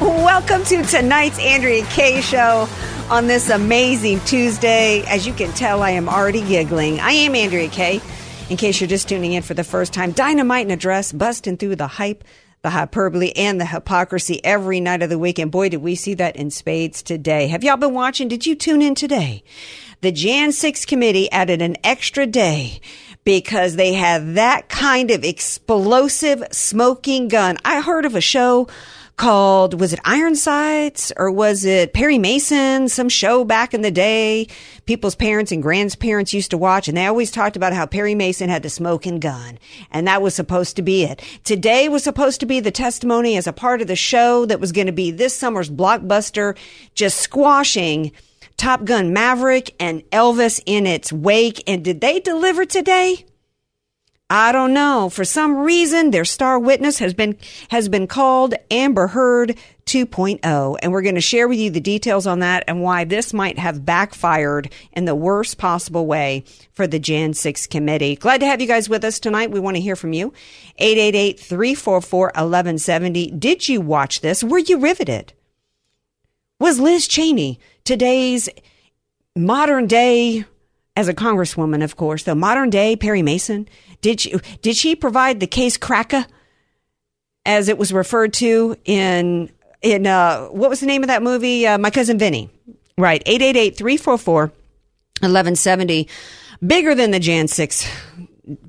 Welcome to tonight's Andrea Kay Show on this amazing Tuesday. As you can tell, I am already giggling. I am Andrea Kay. In case you're just tuning in for the first time, dynamite in a dress, busting through the hype, the hyperbole, and the hypocrisy every night of the week. And boy, did we see that in spades today. Have y'all been watching? Did you tune in today? The Jan 6 committee added an extra day because they had that kind of explosive smoking gun. I heard of a show called was it Ironsides or was it Perry Mason? Some show back in the day, people's parents and grandparents used to watch, and they always talked about how Perry Mason had the smoking gun, and that was supposed to be it. Today was supposed to be the testimony as a part of the show that was going to be this summer's blockbuster, just squashing. Top Gun Maverick and Elvis in its wake. And did they deliver today? I don't know. For some reason, their star witness has been has been called Amber Heard 2.0, and we're going to share with you the details on that and why this might have backfired in the worst possible way for the Jan 6 committee. Glad to have you guys with us tonight. We want to hear from you. 888-344-1170. Did you watch this? Were you riveted? Was Liz Cheney today's modern day as a congresswoman, of course, the modern day Perry Mason. Did she, did she provide the case cracker, as it was referred to in in uh, what was the name of that movie? Uh, My cousin Vinny. Right, 888-344-1170. Bigger than the Jan six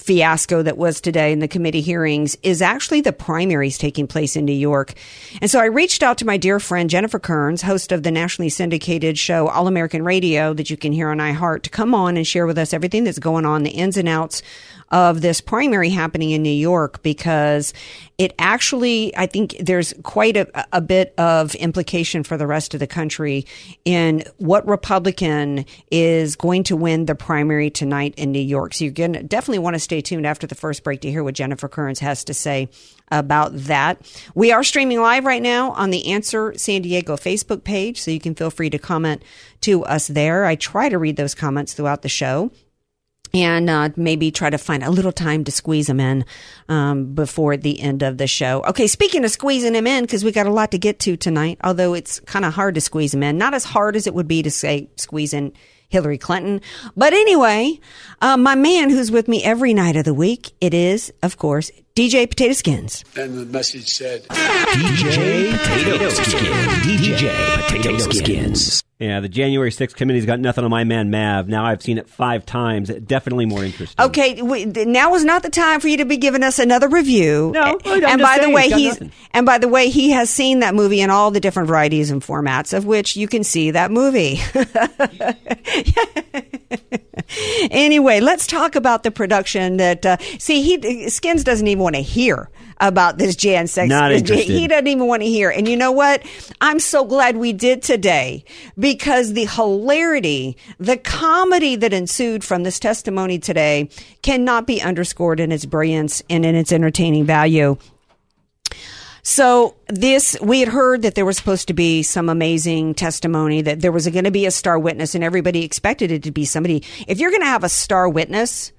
fiasco that was today in the committee hearings is actually the primaries taking place in New York. And so I reached out to my dear friend Jennifer Kearns, host of the nationally syndicated show All American Radio that you can hear on iHeart, to come on and share with us everything that's going on, the ins and outs of this primary happening in New York because it actually, I think there's quite a, a bit of implication for the rest of the country in what Republican is going to win the primary tonight in New York. So you're going to definitely want to stay tuned after the first break to hear what Jennifer Kearns has to say about that. We are streaming live right now on the Answer San Diego Facebook page, so you can feel free to comment to us there. I try to read those comments throughout the show and uh, maybe try to find a little time to squeeze them in um, before the end of the show. Okay, speaking of squeezing them in, because we got a lot to get to tonight, although it's kind of hard to squeeze them in. Not as hard as it would be to say squeeze in Hillary Clinton. But anyway, uh, my man who's with me every night of the week, it is, of course, DJ Potato Skins. And the message said, DJ Potato Skins. DJ Potato Skins. Yeah, the January 6th committee's got nothing on my man Mav. Now I've seen it five times. Definitely more interesting. Okay, we, now is not the time for you to be giving us another review. No, I'm and just by the way, he's nothing. and by the way, he has seen that movie in all the different varieties and formats of which you can see that movie. anyway, let's talk about the production. That uh, see, he Skins doesn't even want to hear about this Jan six. Not interested. He doesn't even want to hear. And you know what? I'm so glad we did today because the hilarity, the comedy that ensued from this testimony today cannot be underscored in its brilliance and in its entertaining value. So this, we had heard that there was supposed to be some amazing testimony that there was going to be a star witness and everybody expected it to be somebody. If you're going to have a star witness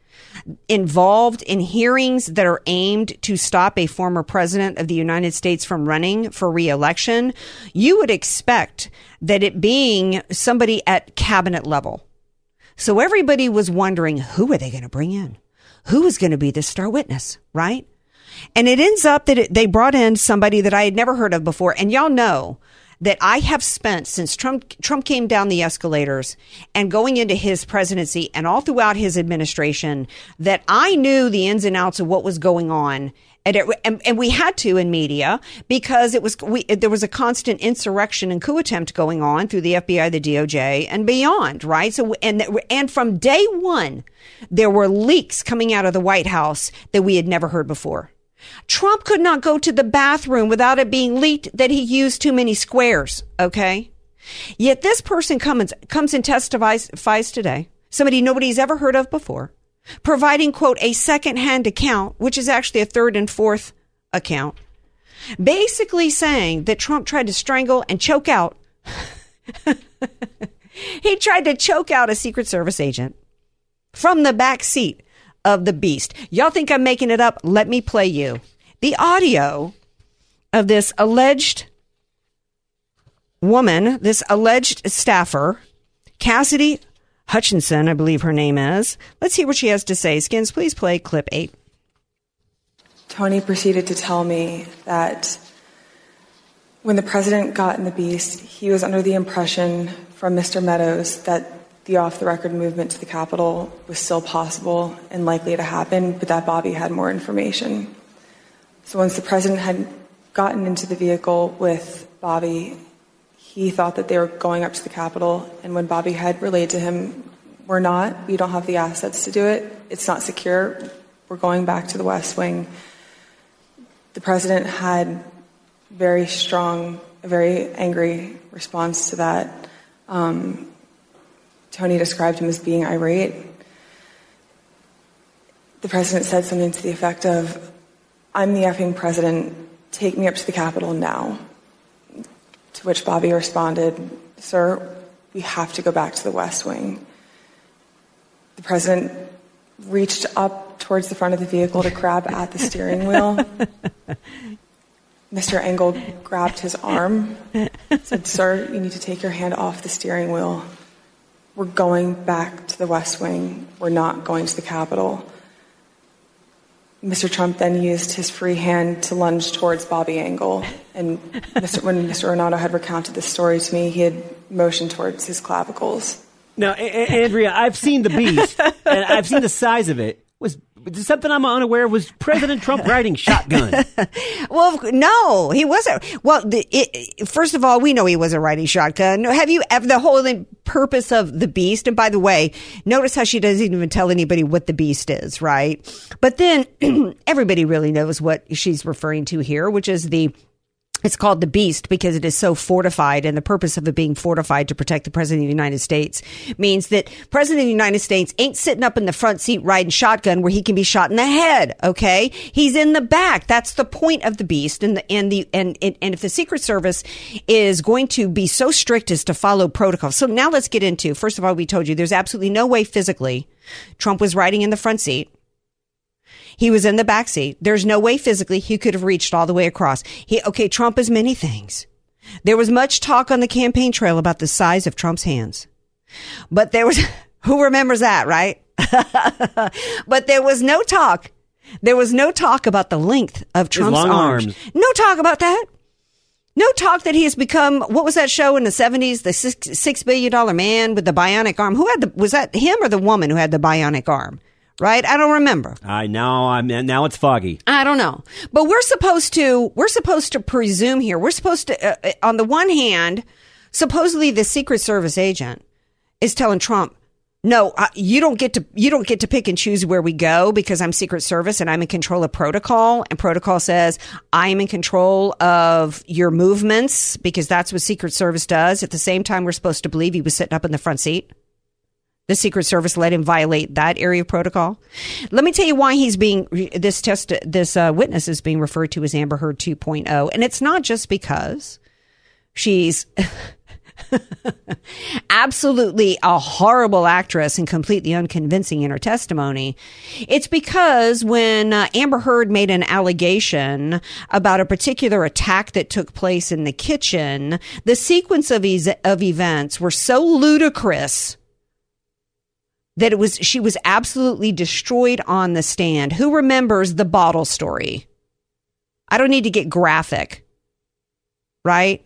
involved in hearings that are aimed to stop a former president of the United States from running for reelection, you would expect that it being somebody at cabinet level. So everybody was wondering who are they going to bring in? Who is going to be the star witness, right? And it ends up that it, they brought in somebody that I had never heard of before. And y'all know that I have spent since Trump Trump came down the escalators and going into his presidency and all throughout his administration that I knew the ins and outs of what was going on. And, it, and, and we had to in media because it was we, there was a constant insurrection and coup attempt going on through the FBI, the DOJ, and beyond, right? So and and from day one, there were leaks coming out of the White House that we had never heard before. Trump could not go to the bathroom without it being leaked that he used too many squares. Okay. Yet this person comes, comes and testifies today, somebody nobody's ever heard of before, providing, quote, a second hand account, which is actually a third and fourth account, basically saying that Trump tried to strangle and choke out. he tried to choke out a Secret Service agent from the back seat of the beast. Y'all think I'm making it up? Let me play you the audio of this alleged woman, this alleged staffer, Cassidy Hutchinson, I believe her name is. Let's hear what she has to say. Skins, please play clip eight. Tony proceeded to tell me that when the president got in the beast, he was under the impression from Mr. Meadows that the off the record movement to the Capitol was still possible and likely to happen, but that Bobby had more information. So once the president had gotten into the vehicle with Bobby, he thought that they were going up to the Capitol, and when Bobby had relayed to him, We're not, we don't have the assets to do it, it's not secure, we're going back to the West Wing. The president had very strong, a very angry response to that. Um, Tony described him as being irate. The president said something to the effect of, I'm the effing president, take me up to the Capitol now. To which Bobby responded, Sir, we have to go back to the West Wing. The president reached up towards the front of the vehicle to grab at the steering wheel. Mr. Engel grabbed his arm, said, Sir, you need to take your hand off the steering wheel. We're going back to the West Wing. We're not going to the Capitol. Mr. Trump then used his free hand to lunge towards Bobby Engel. And Mr. when Mr. Ornato had recounted this story to me, he had motioned towards his clavicles. Now, A- A- Andrea, I've seen the beast, and I've seen the size of it. Was something I'm unaware of? Was President Trump riding shotgun? Well, no, he wasn't. Well, the, it, first of all, we know he wasn't riding shotgun. Have you ever the whole purpose of the beast? And by the way, notice how she doesn't even tell anybody what the beast is, right? But then everybody really knows what she's referring to here, which is the it's called the beast because it is so fortified and the purpose of it being fortified to protect the president of the United States means that president of the United States ain't sitting up in the front seat riding shotgun where he can be shot in the head. Okay. He's in the back. That's the point of the beast. And the, and the, and, and, and if the secret service is going to be so strict as to follow protocol. So now let's get into, first of all, we told you there's absolutely no way physically Trump was riding in the front seat. He was in the back seat. There's no way physically he could have reached all the way across. He, okay, Trump is many things. There was much talk on the campaign trail about the size of Trump's hands. But there was, who remembers that, right? but there was no talk. There was no talk about the length of Trump's arms. arms. No talk about that. No talk that he has become, what was that show in the 70s? The six, six billion dollar man with the bionic arm. Who had the, was that him or the woman who had the bionic arm? Right? I don't remember. I now I'm now it's foggy. I don't know. But we're supposed to we're supposed to presume here. We're supposed to uh, uh, on the one hand, supposedly the secret service agent is telling Trump, "No, uh, you don't get to you don't get to pick and choose where we go because I'm secret service and I'm in control of protocol and protocol says I am in control of your movements because that's what secret service does." At the same time, we're supposed to believe he was sitting up in the front seat. The Secret Service let him violate that area of protocol. Let me tell you why he's being this test. This uh, witness is being referred to as Amber Heard 2.0, and it's not just because she's absolutely a horrible actress and completely unconvincing in her testimony. It's because when uh, Amber Heard made an allegation about a particular attack that took place in the kitchen, the sequence of, eas of events were so ludicrous that it was she was absolutely destroyed on the stand. Who remembers the bottle story? I don't need to get graphic. Right?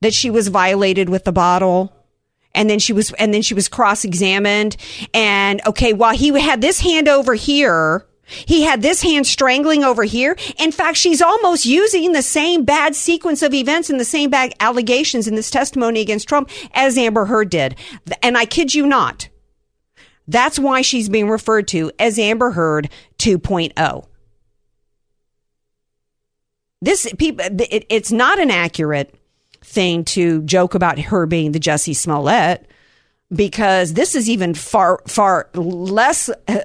that she was violated with the bottle and then she was and then she was cross-examined and okay while he had this hand over here he had this hand strangling over here in fact she's almost using the same bad sequence of events and the same bad allegations in this testimony against trump as amber heard did and i kid you not that's why she's being referred to as amber heard 2.0 this people it, it's not an accurate thing to joke about her being the Jussie Smollett because this is even far far less uh,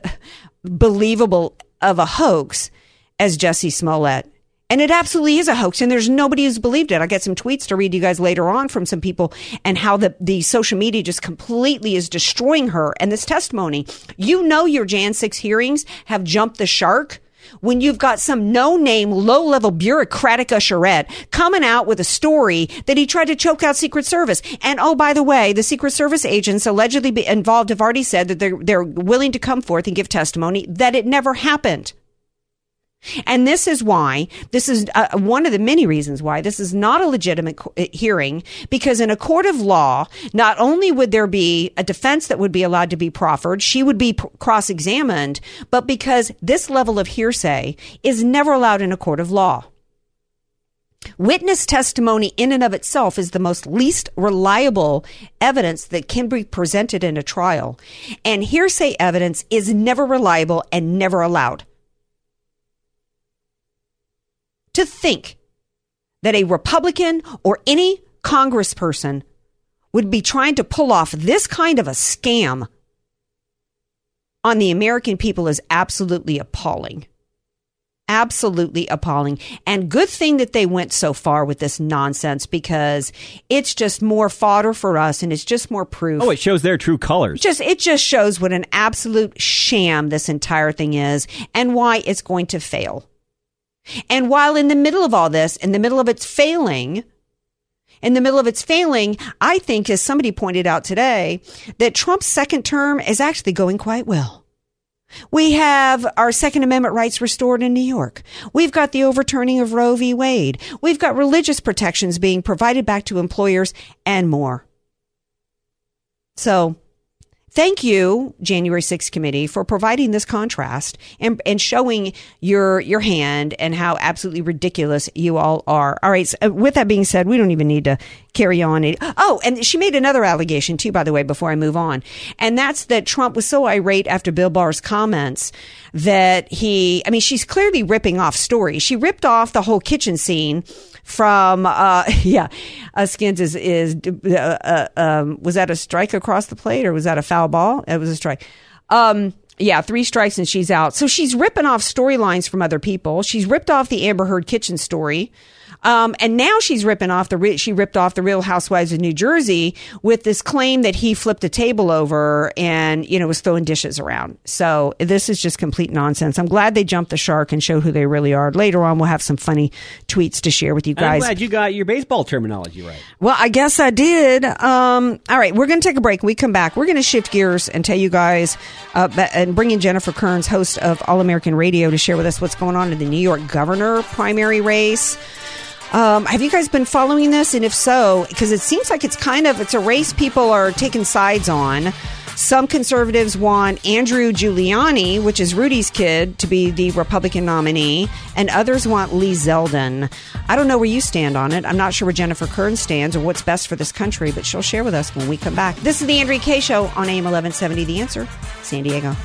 believable of a hoax as Jussie Smollett. And it absolutely is a hoax, and there's nobody who's believed it. I'll get some tweets to read you guys later on from some people and how the, the social media just completely is destroying her and this testimony. You know your Jan 6 hearings have jumped the shark when you've got some no name, low level bureaucratic usherette coming out with a story that he tried to choke out Secret Service. And oh, by the way, the Secret Service agents allegedly involved have already said that they're, they're willing to come forth and give testimony that it never happened. And this is why, this is uh, one of the many reasons why this is not a legitimate co- uh, hearing, because in a court of law, not only would there be a defense that would be allowed to be proffered, she would be cross examined, but because this level of hearsay is never allowed in a court of law. Witness testimony in and of itself is the most least reliable evidence that can be presented in a trial. And hearsay evidence is never reliable and never allowed. To think that a Republican or any congressperson would be trying to pull off this kind of a scam on the American people is absolutely appalling. Absolutely appalling. And good thing that they went so far with this nonsense because it's just more fodder for us and it's just more proof. Oh, it shows their true colors. Just it just shows what an absolute sham this entire thing is and why it's going to fail. And while in the middle of all this, in the middle of its failing, in the middle of its failing, I think, as somebody pointed out today, that Trump's second term is actually going quite well. We have our Second Amendment rights restored in New York. We've got the overturning of Roe v. Wade. We've got religious protections being provided back to employers and more. So Thank you, January 6th committee, for providing this contrast and, and showing your your hand and how absolutely ridiculous you all are. All right. So uh, with that being said, we don't even need to carry on. Oh, and she made another allegation too, by the way, before I move on, and that's that Trump was so irate after Bill Barr's comments that he. I mean, she's clearly ripping off stories. She ripped off the whole kitchen scene from uh yeah uh, skins is is uh, uh, um, was that a strike across the plate or was that a foul ball? It was a strike. Um yeah, three strikes and she's out. So she's ripping off storylines from other people. She's ripped off the Amber Heard kitchen story. Um, and now she's ripping off the she ripped off the Real Housewives of New Jersey with this claim that he flipped a table over and you know was throwing dishes around. So this is just complete nonsense. I'm glad they jumped the shark and showed who they really are. Later on, we'll have some funny tweets to share with you guys. I'm glad you got your baseball terminology right. Well, I guess I did. Um, all right, we're going to take a break. When we come back. We're going to shift gears and tell you guys uh, and bring in Jennifer Kearns, host of All American Radio, to share with us what's going on in the New York governor primary race. Um, have you guys been following this? And if so, because it seems like it's kind of it's a race people are taking sides on. Some conservatives want Andrew Giuliani, which is Rudy's kid, to be the Republican nominee, and others want Lee Zeldin. I don't know where you stand on it. I'm not sure where Jennifer Kearns stands or what's best for this country, but she'll share with us when we come back. This is the Andrea K Show on AM 1170. The Answer, San Diego.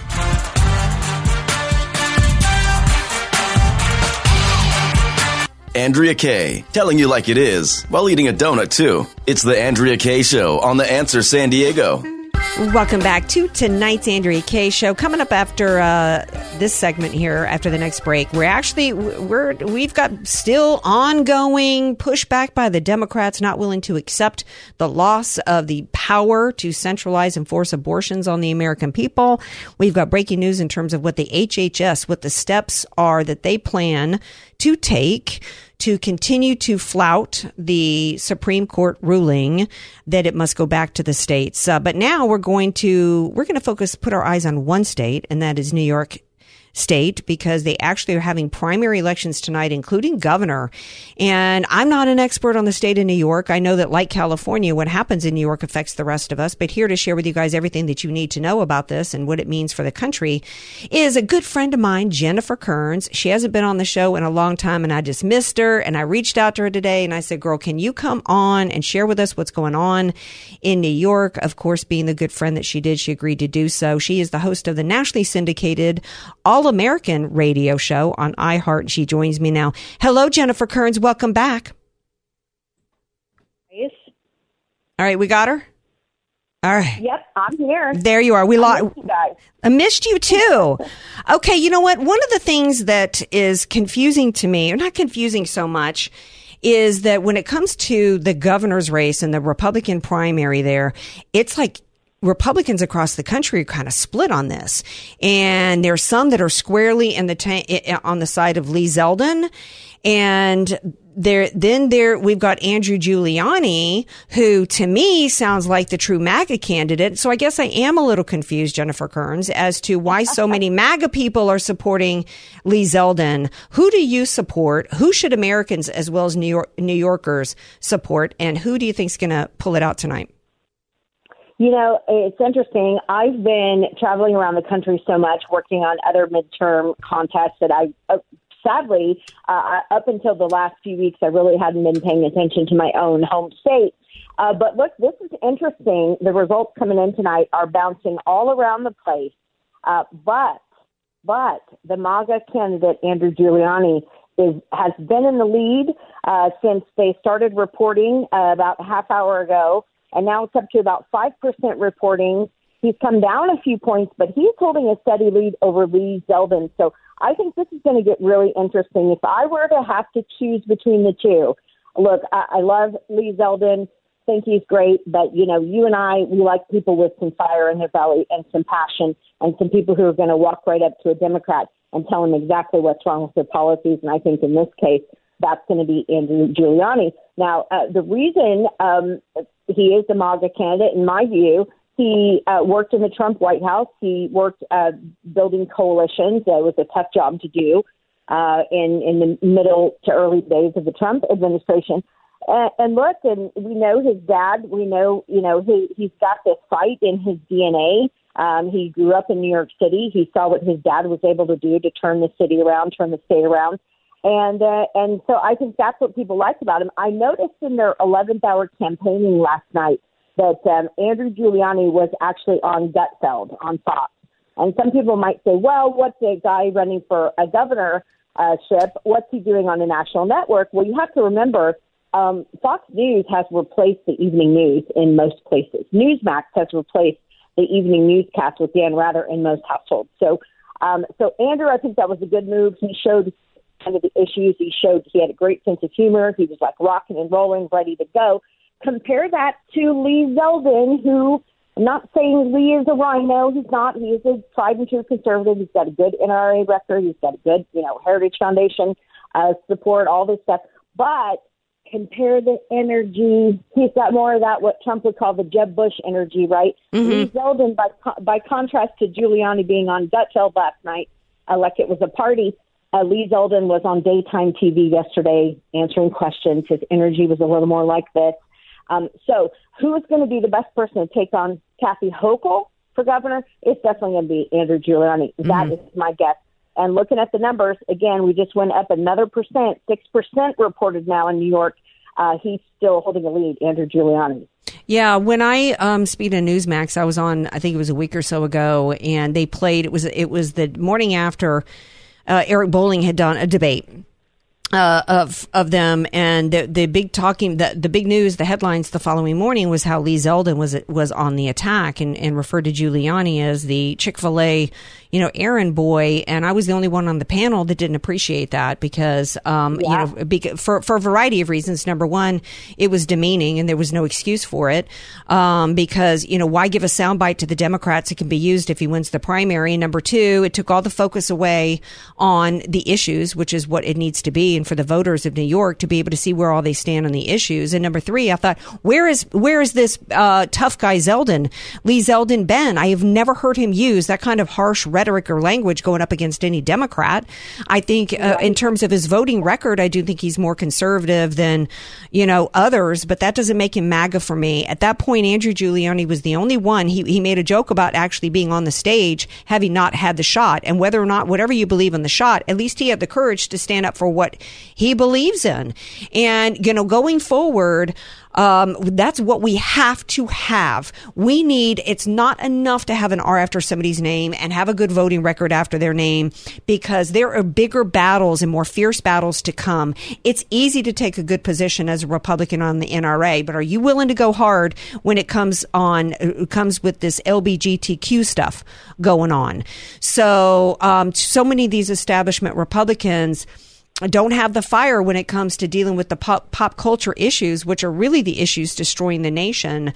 Andrea Kay, telling you like it is, while eating a donut too. It's the Andrea Kay Show on The Answer San Diego. Welcome back to tonight's Andrea K show. Coming up after uh, this segment here, after the next break, we're actually we're we've got still ongoing pushback by the Democrats not willing to accept the loss of the power to centralize and force abortions on the American people. We've got breaking news in terms of what the HHS, what the steps are that they plan to take to continue to flout the Supreme Court ruling that it must go back to the states. Uh, but now we're going to we're going to focus, put our eyes on one state, and that is New York state because they actually are having primary elections tonight, including governor. And I'm not an expert on the state of New York. I know that, like California, what happens in New York affects the rest of us. But here to share with you guys everything that you need to know about this and what it means for the country is a good friend of mine, Jennifer Kearns. She hasn't been on the show in a long time, and I just missed her. And I reached out to her today and I said, Girl, can you come on and share with us what's going on in New York? Of course, being the good friend that she did, she agreed to do so. She is the host of the nationally syndicated All American radio show on iHeart, she joins me now. Hello, Jennifer Kearns. Welcome back. Yes. All right, we got her. All right. Yep, I'm here. There you are. We lost. you guys. I missed you too. Okay, you know what? One of the things that is confusing to me, or not confusing so much, is that when it comes to the governor's race and the Republican primary there, it's like Republicans across the country are kind of split on this. And there's some that are squarely in the on the side of Lee Zeldin. And there, then there, we've got Andrew Giuliani, who to me sounds like the true MAGA candidate. So I guess I am a little confused, Jennifer Kearns, as to why so many MAGA people are supporting Lee Zeldin. Who do you support? Who should Americans as well as New York, New Yorkers support? And who do you think is going to pull it out tonight? You know, it's interesting. I've been traveling around the country so much, working on other midterm contests that I, uh, sadly, uh, up until the last few weeks, I really hadn't been paying attention to my own home state. Uh, but look, this is interesting. The results coming in tonight are bouncing all around the place. Uh, but, but the MAGA candidate Andrew Giuliani is has been in the lead uh, since they started reporting uh, about a half hour ago, and now it's up to about five percent reporting. He's come down a few points, but he's holding a steady lead over Lee Zeldin. So I think this is going to get really interesting. If I were to have to choose between the two, look, I, I love Lee Zeldin. Think he's great, but you know, you and I, we like people with some fire in their belly and some passion, and some people who are going to walk right up to a Democrat and tell him exactly what's wrong with their policies. And I think in this case, that's going to be Andrew Giuliani. Now, uh, the reason um, he is the MAGA candidate, in my view, he uh, worked in the Trump White House. He worked uh, building coalitions. That was a tough job to do uh, in in the middle to early days of the Trump administration. And, and look, and we know his dad. We know, you know, he he's got this fight in his DNA. Um, he grew up in New York City. He saw what his dad was able to do to turn the city around, turn the state around, and uh, and so I think that's what people like about him. I noticed in their 11th hour campaigning last night that um, Andrew Giuliani was actually on Gutfeld on Fox, and some people might say, well, what's a guy running for a governorship? What's he doing on a national network? Well, you have to remember. Um, Fox News has replaced the evening news in most places. Newsmax has replaced the evening newscast with Dan Rather in most households. So, um, so Andrew, I think that was a good move. He showed kind of the issues. He showed he had a great sense of humor. He was like rocking and rolling, ready to go. Compare that to Lee Zeldin, who I'm not saying Lee is a RINO. He's not. He is a tried and true conservative. He's got a good NRA record. He's got a good, you know, Heritage Foundation uh, support, all this stuff. But compare the energy. He's got more of that what Trump would call the Jeb Bush energy, right? Mhm. Lee Zeldin, by by contrast to Giuliani being on Gutfeld last night, uh, like it was a party. Uh, Lee Zeldin was on daytime TV yesterday answering questions. His energy was a little more like this. Um, so, who is going to be the best person to take on Kathy Hochul for governor? It's definitely going to be Andrew Giuliani. That is my guess. And looking at the numbers, again, we just went up another percent, six percent reported now in New York. Uh, he's still holding a lead, Andrew Giuliani. Yeah, when I um speak to Newsmax, I was on. I think it was a week or so ago, and they played. It was it was the morning after uh, Eric Bolling had done a debate. Uh, of of them and the the big talking the the big news the headlines the following morning was how Lee Zeldin was was on the attack and, and referred to Giuliani as the Chick fil A you know errand boy and I was the only one on the panel that didn't appreciate that because um Yeah. you know beca- for for a variety of reasons. Number one, it was demeaning, and there was no excuse for it. Um, because you know why give a soundbite to the Democrats? It can be used if he wins the primary. And number two, it took all the focus away on the issues, which is what it needs to be and for the voters of New York to be able to see where all they stand on the issues. And number three, I thought, where is where is this uh, tough guy Zeldin, Lee Zeldin Ben? I have never heard him use that kind of harsh rhetoric or language going up against any Democrat. I think uh, in terms of his voting record, I do think he's more conservative than you know others, but that doesn't make him MAGA for me. At that point, Andrew Giuliani was the only one. He he made a joke about actually being on the stage having not had the shot, and whether or not whatever you believe in the shot, at least he had the courage to stand up for what he believes in. And you know, going forward. Um, that's what we have to have. We need, it's not enough to have an R after somebody's name and have a good voting record after their name because there are bigger battles and more fierce battles to come. It's easy to take a good position as a Republican on the NRA, but are you willing to go hard when it comes on, it comes with this LBGTQ stuff going on? So, um, so many of these establishment Republicans, don't have the fire when it comes to dealing with the pop, pop culture issues, which are really the issues destroying the nation.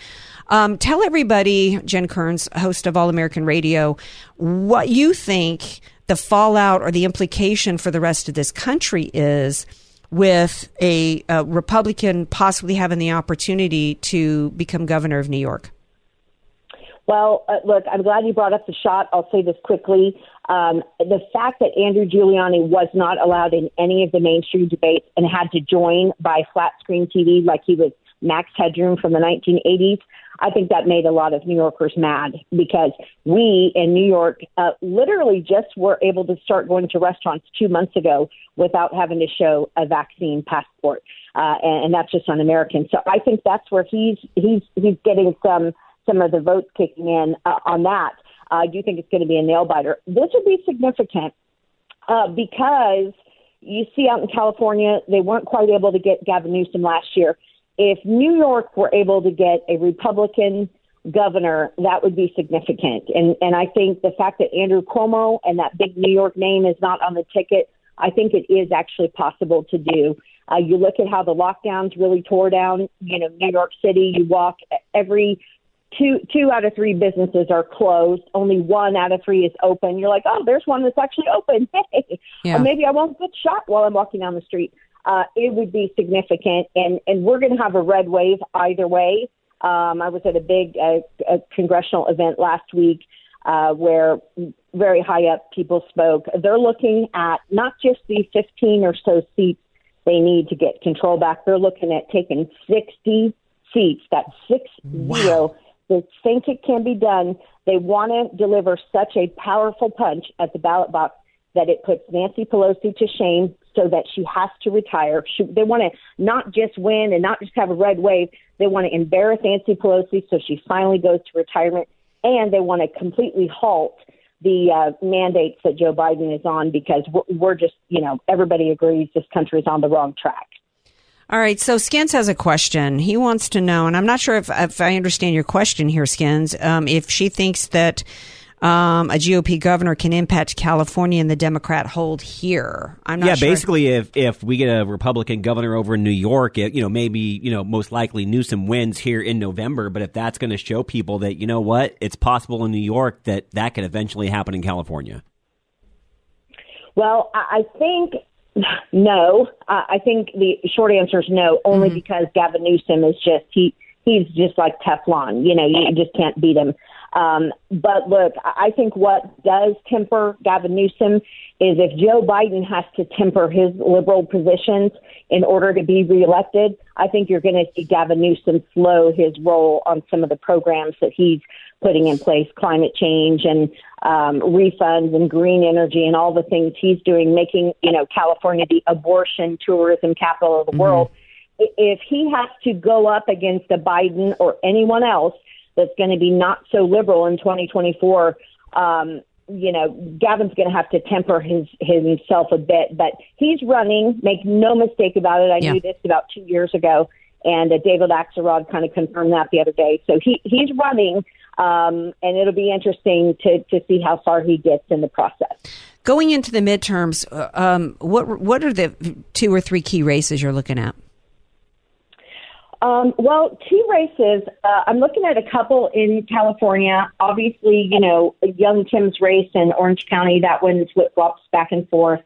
Um, tell everybody, Jen Kearns, host of All American Radio, what you think the fallout or the implication for the rest of this country is with a, a Republican possibly having the opportunity to become governor of New York. Well, uh, look, I'm glad you brought up the shot. I'll say this quickly. Um, the fact that Andrew Giuliani was not allowed in any of the mainstream debates and had to join by flat screen TV like he was Max Headroom from the 1980s, I think that made a lot of New Yorkers mad because we in New York uh, literally just were able to start going to restaurants two months ago without having to show a vaccine passport, uh, and, and that's just on Americans. So I think that's where he's he's he's getting some some of the votes kicking in uh, on that. I do think it's going to be a nail biter. This would be significant uh, because you see out in California, they weren't quite able to get Gavin Newsom last year. If New York were able to get a Republican governor, that would be significant. And and I think the fact that Andrew Cuomo and that big New York name is not on the ticket, I think it is actually possible to do. Uh, you look at how the lockdowns really tore down, you know, New York City. You walk every two two out of three businesses are closed. Only one out of three is open. You're like, oh, there's one that's actually open. Hey, Yeah. or maybe I won't get shot while I'm walking down the street. Uh, it would be significant, and and we're going to have a red wave either way. Um, I was at a big uh, a congressional event last week uh, where very high up people spoke. They're looking at not just the 15 or so seats they need to get control back. They're looking at taking 60 seats. That's six zero. They think it can be done. They want to deliver such a powerful punch at the ballot box that it puts Nancy Pelosi to shame so that she has to retire. She, they want to not just win and not just have a red wave. They want to embarrass Nancy Pelosi so she finally goes to retirement. And they want to completely halt the uh, mandates that Joe Biden is on because we're, we're just, you know, everybody agrees this country is on the wrong track. All right, so Skins has a question. He wants to know, and I'm not sure if, if I understand your question here, Skins. Um, if she thinks that um, a GOP governor can impact California and the Democrat hold here. I'm not sure. yeah, sure. basically, if if we get a Republican governor over in New York, it, you know, maybe you know, most likely Newsom wins here in November. But if that's going to show people that you know what, it's possible in New York that that could eventually happen in California. Well, I I think no. I think the short answer is no, only mm-hmm. because Gavin Newsom is just he he's just like Teflon. You know, you just can't beat him. Um, but look, I think what does temper Gavin Newsom is if Joe Biden has to temper his liberal positions in order to be reelected, I think you're going to see Gavin Newsom slow his roll on some of the programs that he's putting in place, climate change and um, refunds and green energy and all the things he's doing, making you know California the abortion tourism capital of the world. If he has to go up against a Biden or anyone else that's going to be not so liberal in 2024, um, you know, Gavin's going to have to temper his himself a bit. But he's running. Make no mistake about it. I Yeah. knew this about two years ago, and uh, David Axelrod kind of confirmed that the other day. So he he's running, um, and it'll be interesting to to see how far he gets in the process. Going into the midterms, uh, um, what what are the two or three key races you're looking at? Um, well, two races. Uh, I'm looking at a couple in California. Obviously, you know, Young Kim's race in Orange County, that one flip flops back and forth.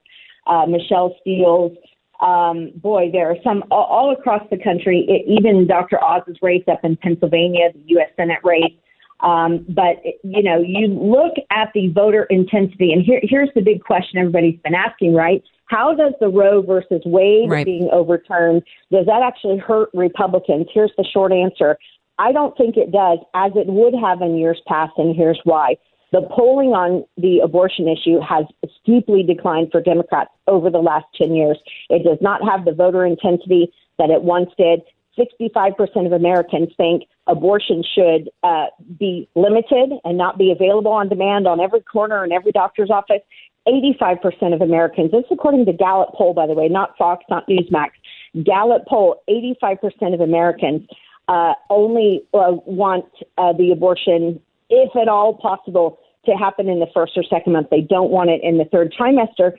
Uh, Michelle Steel's Um, boy, there are some all, all across the country. It, even Dr. Oz's race up in Pennsylvania, the U.S. Senate race. Um, but you know, you look at the voter intensity, and here, here's the big question everybody's been asking, right? How does the Roe versus Wade Right. being overturned does that actually hurt Republicans? Here's the short answer: I don't think it does, as it would have in years past, and here's why. The polling on the abortion issue has steeply declined for Democrats over the last 10 years. It does not have the voter intensity that it once did. 65% of Americans think abortion should uh, be limited and not be available on demand on every corner and every doctor's office. 85% of Americans, this is according to Gallup poll, by the way, not Fox, not Newsmax. Gallup poll, 85% of Americans uh, only uh, want uh, the abortion, if at all possible, to happen in the first or second month. They don't want it in the third trimester.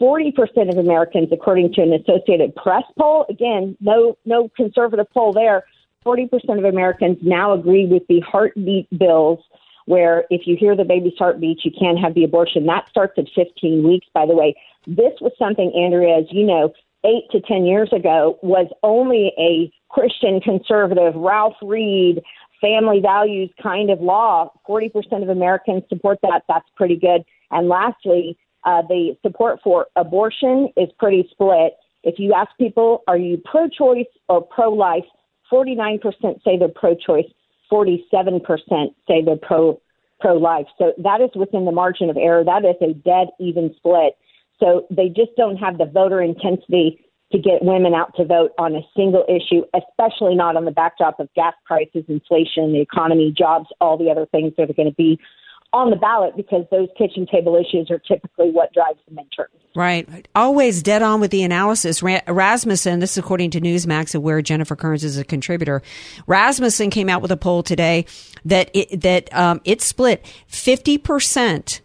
40% of Americans, according to an Associated Press poll, again, no, no conservative poll there, 40% of Americans now agree with the heartbeat bills where if you hear the baby's heartbeat, you can't have the abortion. That starts at 15 weeks, by the way. This was something, Andrea, as you know, eight to 10 years ago was only a Christian conservative, Ralph Reed, family values kind of law. 40% of Americans support that. That's pretty good. And lastly, uh, the support for abortion is pretty split. If you ask people, are you pro choice or pro life? 49% say they're pro choice, 47% say they're pro pro life. So that is within the margin of error. That is a dead even split. So they just don't have the voter intensity to get women out to vote on a single issue, especially not on the backdrop of gas prices, inflation, the economy, jobs, all the other things that are going to be on the ballot because those kitchen table issues are typically what drives the midterms. Right. Always dead on with the analysis. Rasmussen, this is according to Newsmax, where Jennifer Kearns is a contributor. Rasmussen came out with a poll today that it, that um, it split 50%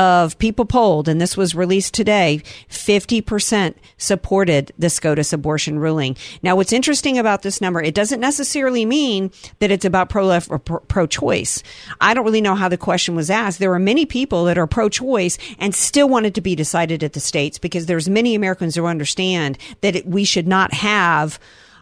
of people polled, and this was released today, 50% supported the SCOTUS abortion ruling. Now, what's interesting about this number, it doesn't necessarily mean that it's about pro left or pro choice. I don't really know how the question was asked. There are many people that are pro choice and still want it to be decided at the states because there's many Americans who understand that it, we should not have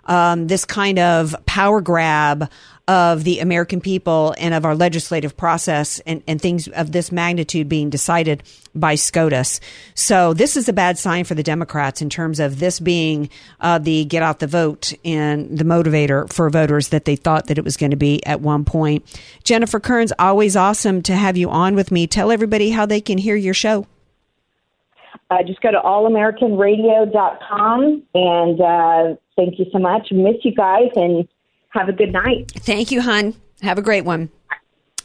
um, this kind of power grab of the American people and of our legislative process and, and things of this magnitude being decided by SCOTUS. So this is a bad sign for the Democrats in terms of this being uh, the get out the vote and the motivator for voters that they thought that it was going to be at one point. Jennifer Kearns, always awesome to have you on with me. Tell everybody how they can hear your show. Uh, just go to allamericanradio.com and uh, thank you so much. Miss you guys and have a good night. Thank you, hon. Have a great one.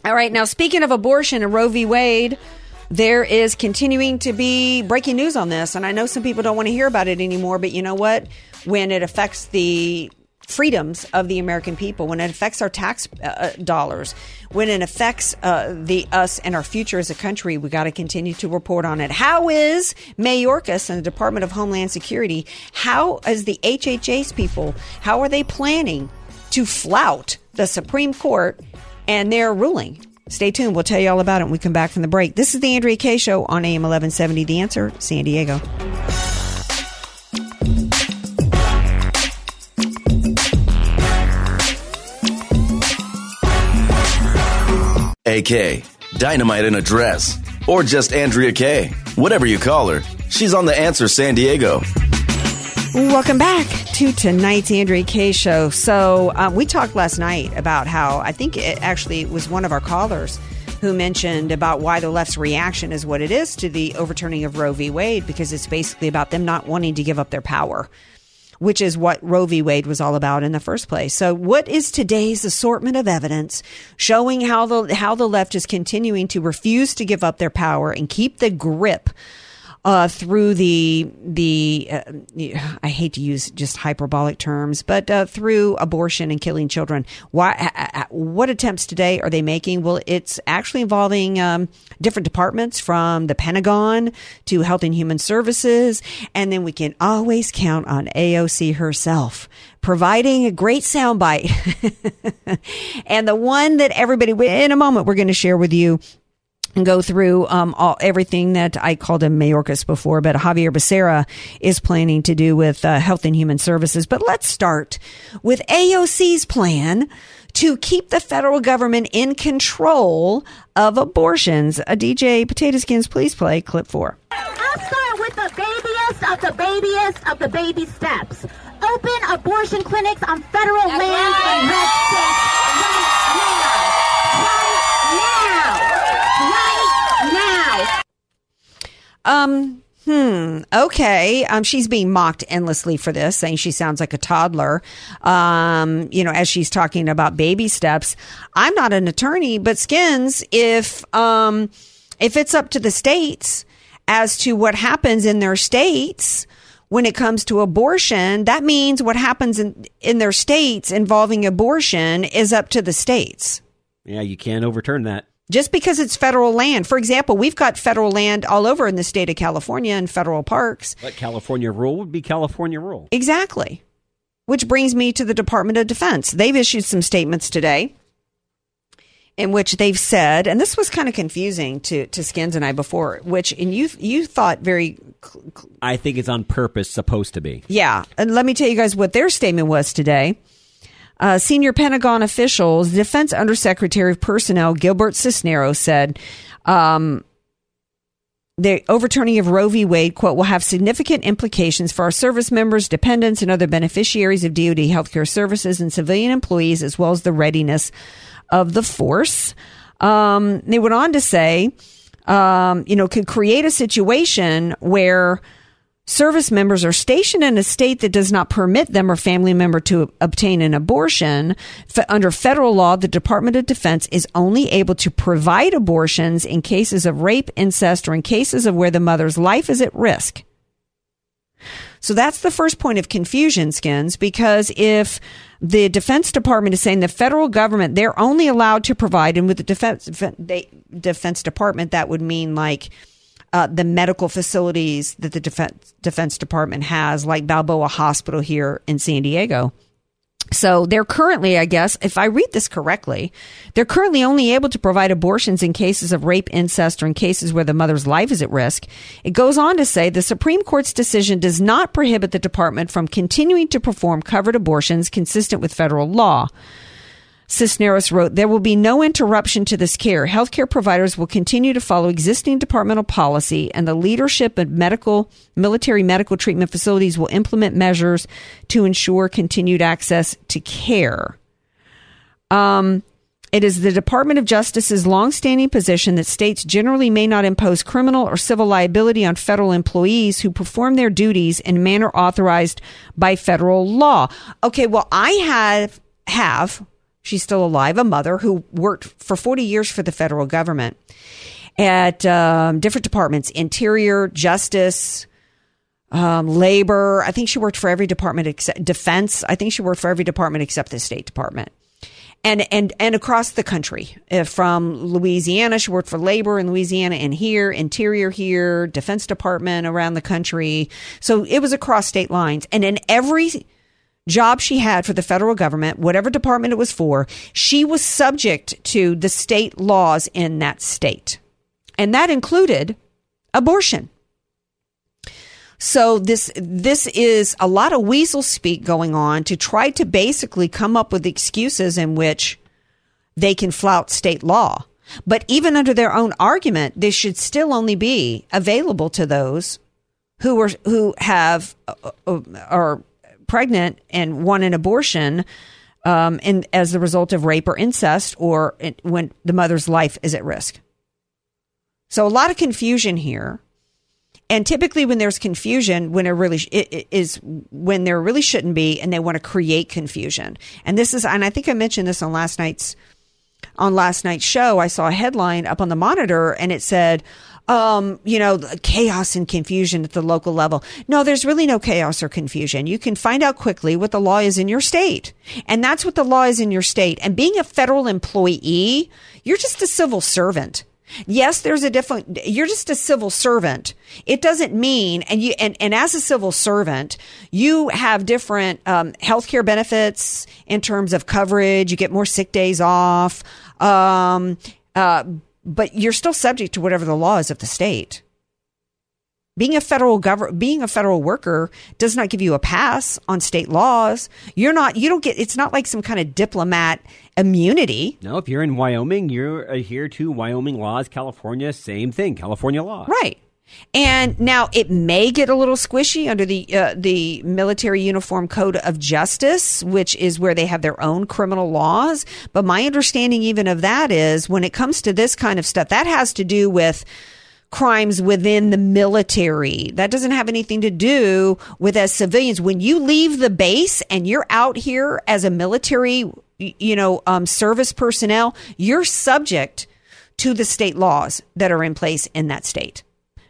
All right, now speaking of abortion and Roe v. Wade, there is continuing to be breaking news on this, and I know some people don't want to hear about it anymore. But you know what? When it affects the freedoms of the American people, when it affects our tax uh, dollars, when it affects uh, the us and our future as a country, we got to continue to report on it. How is Mayorkas and the Department of Homeland Security? How is the HHS people? How are they planning to flout the Supreme Court and their ruling? Stay tuned. We'll tell you all about it when we come back from the break. This is the Andrea K Show on AM 1170. The Answer, San Diego. AK, Dynamite in a Dress, or just Andrea K. Whatever you call her, she's on the answer San Diego. Welcome back to tonight's Andrea K show. So um, we talked last night about how I think it actually was one of our callers who mentioned about why the left's reaction is what it is to the overturning of Roe v. Wade because it's basically about them not wanting to give up their power. Which is what Roe v. Wade was all about in the first place. So, what is today's assortment of evidence showing how the how the left is continuing to refuse to give up their power and keep the grip uh, through the the uh, I hate to use just hyperbolic terms, but uh, through abortion and killing children. Why? uh, uh, What attempts today are they making? Well, it's actually involving um, different departments from the Pentagon to Health and Human Services, and then we can always count on AOC herself providing a great soundbite, and the one that everybody in a moment we're going to share with you and go through um, all everything that I called him Mayorkas before, but Xavier Becerra is planning to do with uh, Health and Human Services. But let's start with AOC's plan to keep the federal government in control of abortions. A DJ Potato Skins, please play clip four. I'll start with the babyest of the babyest of the baby steps. Open abortion clinics on federal lands in red states right now. Right now. Right now. Um, hmm. Okay. Um, she's being mocked endlessly for this, saying she sounds like a toddler. Um, you know, as she's talking about baby steps. I'm not an attorney, but skins, if, um, if it's up to the states as to what happens in their states, when it comes to abortion, that means what happens in, in their states involving abortion is up to the states. Yeah, you can't overturn that. Just because it's federal land. For example, we've got federal land all over in the state of California and federal parks. But California rule would be California rule. Exactly. Which brings me to the Department of Defense. They've issued some statements today in which they've said, and this was kind of confusing to, to Skins and I before, which, and you, you thought very, I think it's on purpose supposed to be. yeah. And let me tell you guys what their statement was today. Uh, senior Pentagon officials, Defense Undersecretary of Personnel Gilbert Cisneros said, um, the overturning of Roe v. Wade, quote, will have significant implications for our service members, dependents, and other beneficiaries of DoD healthcare services and civilian employees, as well as the readiness of the force. Um, they went on to say, um, you know, could create a situation where service members are stationed in a state that does not permit them or family member to obtain an abortion. F- under federal law, the Department of Defense is only able to provide abortions in cases of rape, incest, or in cases of where the mother's life is at risk. So that's the first point of confusion, Skins, because if the Defense Department is saying the federal government, they're only allowed to provide, and with the Defense, Defense Department, that would mean like uh, the medical facilities that the Defense, Defense Department has, like Balboa Hospital here in San Diego. So they're currently, I guess, if I read this correctly, they're currently only able to provide abortions in cases of rape, incest, or in cases where the mother's life is at risk. It goes on to say the Supreme Court's decision does not prohibit the department from continuing to perform covered abortions consistent with federal law. Cisneros wrote, There will be no interruption to this care. Healthcare providers will continue to follow existing departmental policy, and the leadership of medical, military medical treatment facilities will implement measures to ensure continued access to care. Um, it is the Department of Justice's longstanding position that states generally may not impose criminal or civil liability on federal employees who perform their duties in manner authorized by federal law. Okay, well, I have have she's still alive a mother who worked for 40 years for the federal government at um, different departments: Interior, Justice, um, labor. I think she worked for every department except defense. I think she worked for every department except the State Department. And, and, and across the country Uh, from Louisiana. She worked for labor in Louisiana and here, interior here, defense department around the country. So it was across state lines. And in every job she had for the federal government, whatever department it was for, she was subject to the state laws in that state. And that included abortion. So this this is a lot of weasel speak going on to try to basically come up with excuses in which they can flout state law. But even under their own argument, this should still only be available to those who are who have uh, uh, are pregnant and want an abortion um, and as the result of rape or incest or it, when the mother's life is at risk. So a lot of confusion here. And typically, when there's confusion, when there really sh- it, it is when there really shouldn't be, and they want to create confusion. And this is, and I think I mentioned this on last night's on last night's show. I saw a headline up on the monitor, and it said, um, you know, chaos and confusion at the local level. No, there's really no chaos or confusion. You can find out quickly what the law is in your state. And that's what the law is in your state. And being a federal employee, you're just a civil servant. Yes, there's a different, you're just a civil servant. It doesn't mean, and you, and, and as a civil servant, you have different, um, healthcare benefits in terms of coverage. You get more sick days off. Um, uh, but you're still subject to whatever the law is of the state. Being a federal government, being a federal worker does not give you a pass on state laws. You're not, you don't get, it's not like some kind of diplomat immunity. No, if you're in Wyoming, you're adhere to Wyoming laws. California, same thing. California law. Right. And now it may get a little squishy under the uh, the Military Uniform Code of Justice, which is where they have their own criminal laws. But my understanding even of that is when it comes to this kind of stuff, that has to do with crimes within the military. That doesn't have anything to do with as civilians. When you leave the base and you're out here as a military, you know, um, service personnel, you're subject to the state laws that are in place in that state.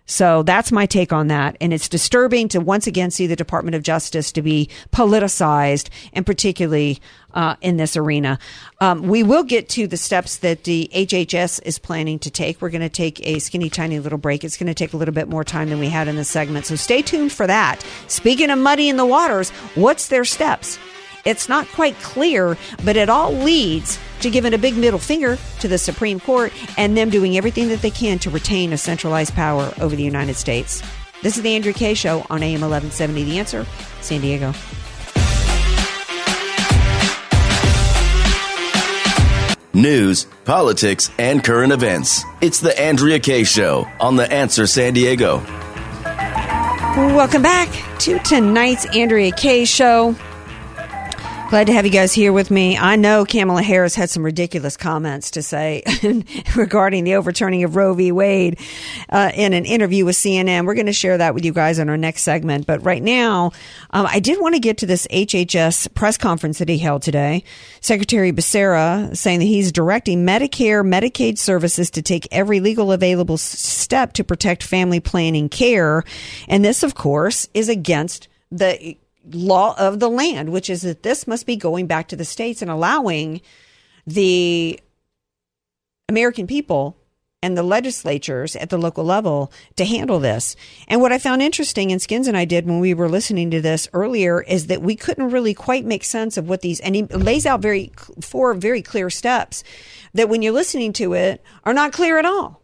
So that's my take on that. And it's disturbing to once again see the Department of Justice to be politicized, and particularly uh, in this arena. Um, we will get to the steps that the HHS is planning to take. We're going to take a skinny, tiny little break. It's going to take a little bit more time than we had in this segment. So stay tuned for that. Speaking of muddy in the waters, what's their steps? It's not quite clear, but it all leads to giving a big middle finger to the Supreme Court and them doing everything that they can to retain a centralized power over the United States. This is the Andrea K. Show on AM 1170 The Answer, San Diego. News, politics, and current events. It's the Andrea K Show on The Answer San Diego. Welcome back to tonight's Andrea K. Show. Glad to have you guys here with me. I know Kamala Harris had some ridiculous comments to say regarding the overturning of Roe v. Wade uh, in an interview with CNN. We're going to share that with you guys in our next segment. But right now, um, I did want to get to this HHS press conference that he held today. Secretary Becerra saying that he's directing Medicare, Medicaid services to take every legal available step to protect family planning care. And this, of course, is against the law of the land, which is that this must be going back to the states and allowing the American people and the legislatures at the local level to handle this. And what I found interesting, and Skins and I did when we were listening to this earlier, is that we couldn't really quite make sense of what these, and he lays out very, four very clear steps that when you're listening to it are not clear at all.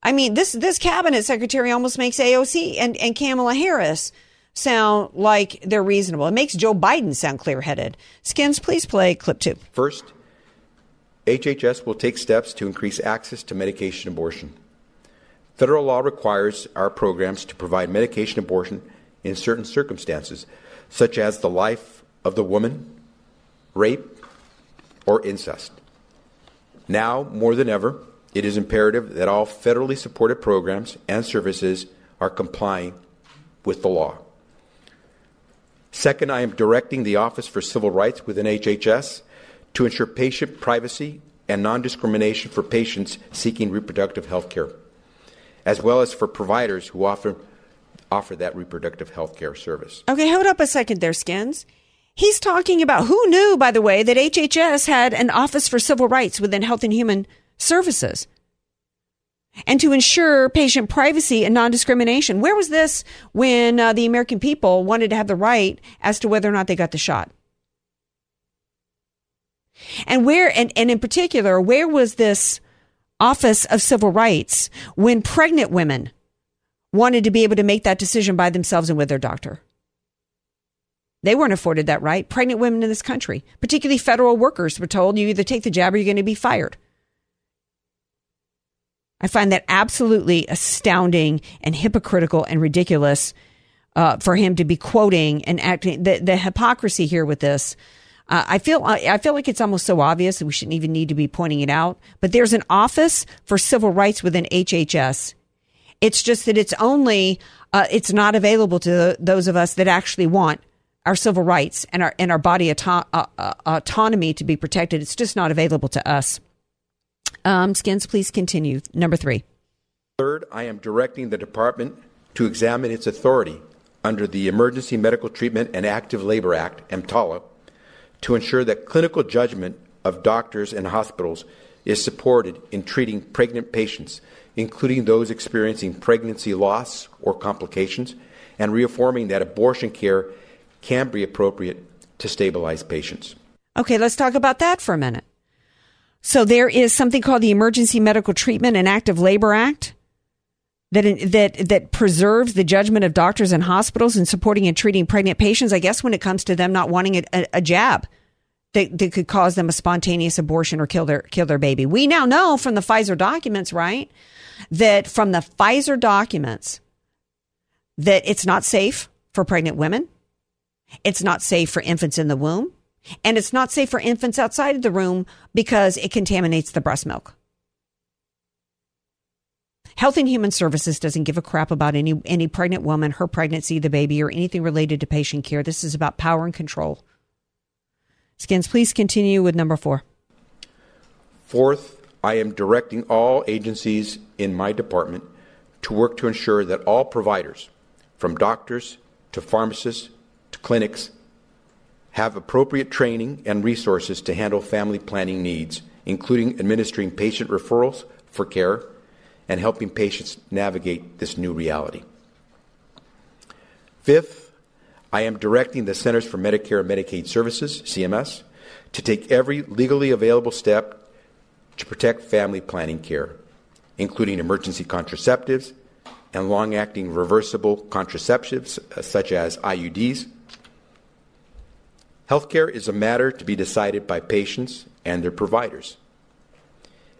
I mean, this, this cabinet secretary almost makes AOC and, and Kamala Harris sound like they're reasonable. It makes Joe Biden sound clear headed. Skins, please play clip two. First, HHS will take steps to increase access to medication abortion. Federal law requires our programs to provide medication abortion in certain circumstances, such as the life of the woman, rape, or incest. Now, more than ever, it is imperative that all federally supported programs and services are complying with the law. Second, I am directing the Office for Civil Rights within HHS to ensure patient privacy and non discrimination for patients seeking reproductive health care, as well as for providers who offer, offer that reproductive health care service. Okay, hold up a second there, Skins. He's talking about who knew, by the way, that HHS had an Office for Civil Rights within Health and Human Services and to ensure patient privacy and non discrimination. Where was this when uh, the American people wanted to have the right as to whether or not they got the shot? And where, and, and in particular, where was this Office of Civil Rights when pregnant women wanted to be able to make that decision by themselves and with their doctor? They weren't afforded that right. Pregnant women in this country, particularly federal workers, were told you either take the jab or you're going to be fired. I find that absolutely astounding and hypocritical and ridiculous uh, for him to be quoting and acting. The, the hypocrisy here with this, uh, I feel I, feel like it's almost so obvious that we shouldn't even need to be pointing it out. But there's an office for civil rights within HHS. It's just that it's only uh, it's not available to those of us that actually want our civil rights and our and our body auto- uh, uh, autonomy to be protected. It's just not available to us. Um, Skins, please continue. Number three. Third, I am directing the department to examine its authority under the Emergency Medical Treatment and Active Labor Act, EMTALA, to ensure that clinical judgment of doctors and hospitals is supported in treating pregnant patients, including those experiencing pregnancy loss or complications, and reaffirming that abortion care can be appropriate to stabilize patients. Okay, let's talk about that for a minute. So there is something called the Emergency Medical Treatment and Active Labor Act that that that preserves the judgment of doctors and hospitals in supporting and treating pregnant patients. I guess when it comes to them not wanting a, a, jab that, that could cause them a spontaneous abortion or kill their kill their baby. We now know from the Pfizer documents, right, that from the Pfizer documents that it's not safe for pregnant women. It's not safe for infants in the womb. And it's not safe for infants outside of the room because it contaminates the breast milk. Health and Human Services doesn't give a crap about any any pregnant woman, her pregnancy, the baby, or anything related to patient care. This is about power and control. Skins, please continue with number four. Fourth, I am directing all agencies in my department to work to ensure that all providers, from doctors to pharmacists to clinics, have appropriate training and resources to handle family planning needs, including administering patient referrals for care and helping patients navigate this new reality. Fifth, I am directing the Centers for Medicare and Medicaid Services, CMS, to take every legally available step to protect family planning care, including emergency contraceptives and long acting reversible contraceptives uh, such as IUDs. Healthcare is a matter to be decided by patients and their providers.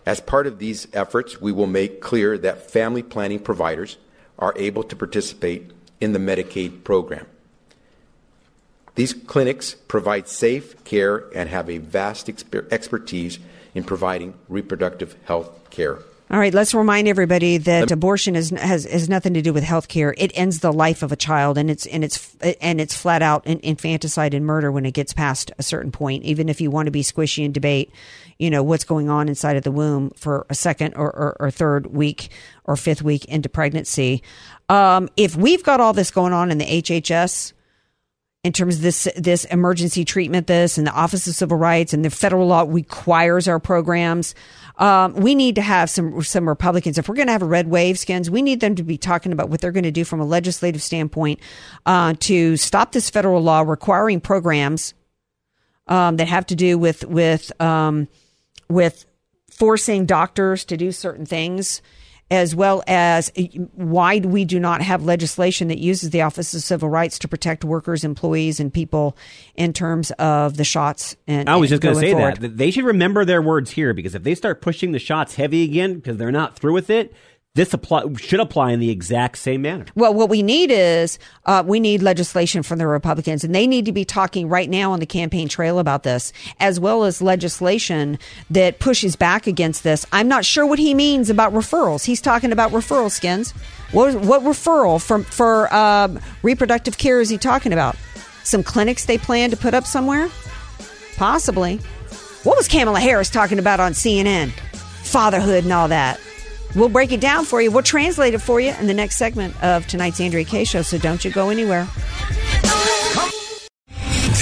As part of these efforts, we will make clear that family planning providers are able to participate in the Medicaid program. These clinics provide safe care and have a vast exper- expertise in providing reproductive health care. All right, let's remind everybody that abortion is, has has nothing to do with health care. It ends the life of a child, and it's and it's and it's flat out infanticide and murder when it gets past a certain point. Even if you want to be squishy and debate, you know what's going on inside of the womb for a second or, or, or third week or fifth week into pregnancy. Um, if we've got all this going on in the HHS, in terms of this this emergency treatment, this and the Office of Civil Rights and the federal law requires our programs. Um, we need to have some some Republicans. If we're going to have a red wave, skins, we need them to be talking about what they're going to do from a legislative standpoint uh, to stop this federal law requiring programs um, that have to do with with um, with forcing doctors to do certain things as well as why we do not have legislation that uses the Office of Civil Rights to protect workers, employees, and people in terms of the shots. And I was just going to say forward. that they should remember their words here because if they start pushing the shots heavy again because they're not through with it, this apply, should apply in the exact same manner. Well, what we need is uh, we need legislation from the Republicans, and they need to be talking right now on the campaign trail about this, as well as legislation that pushes back against this. I'm not sure what he means about referrals. He's talking about referral skins. What, what referral from for um, reproductive care is he talking about? Some clinics they plan to put up somewhere? Possibly. What was Kamala Harris talking about on CNN? Fatherhood and all that. We'll break it down for you. We'll translate it for you in the next segment of tonight's Andrea K Show. So don't you go anywhere.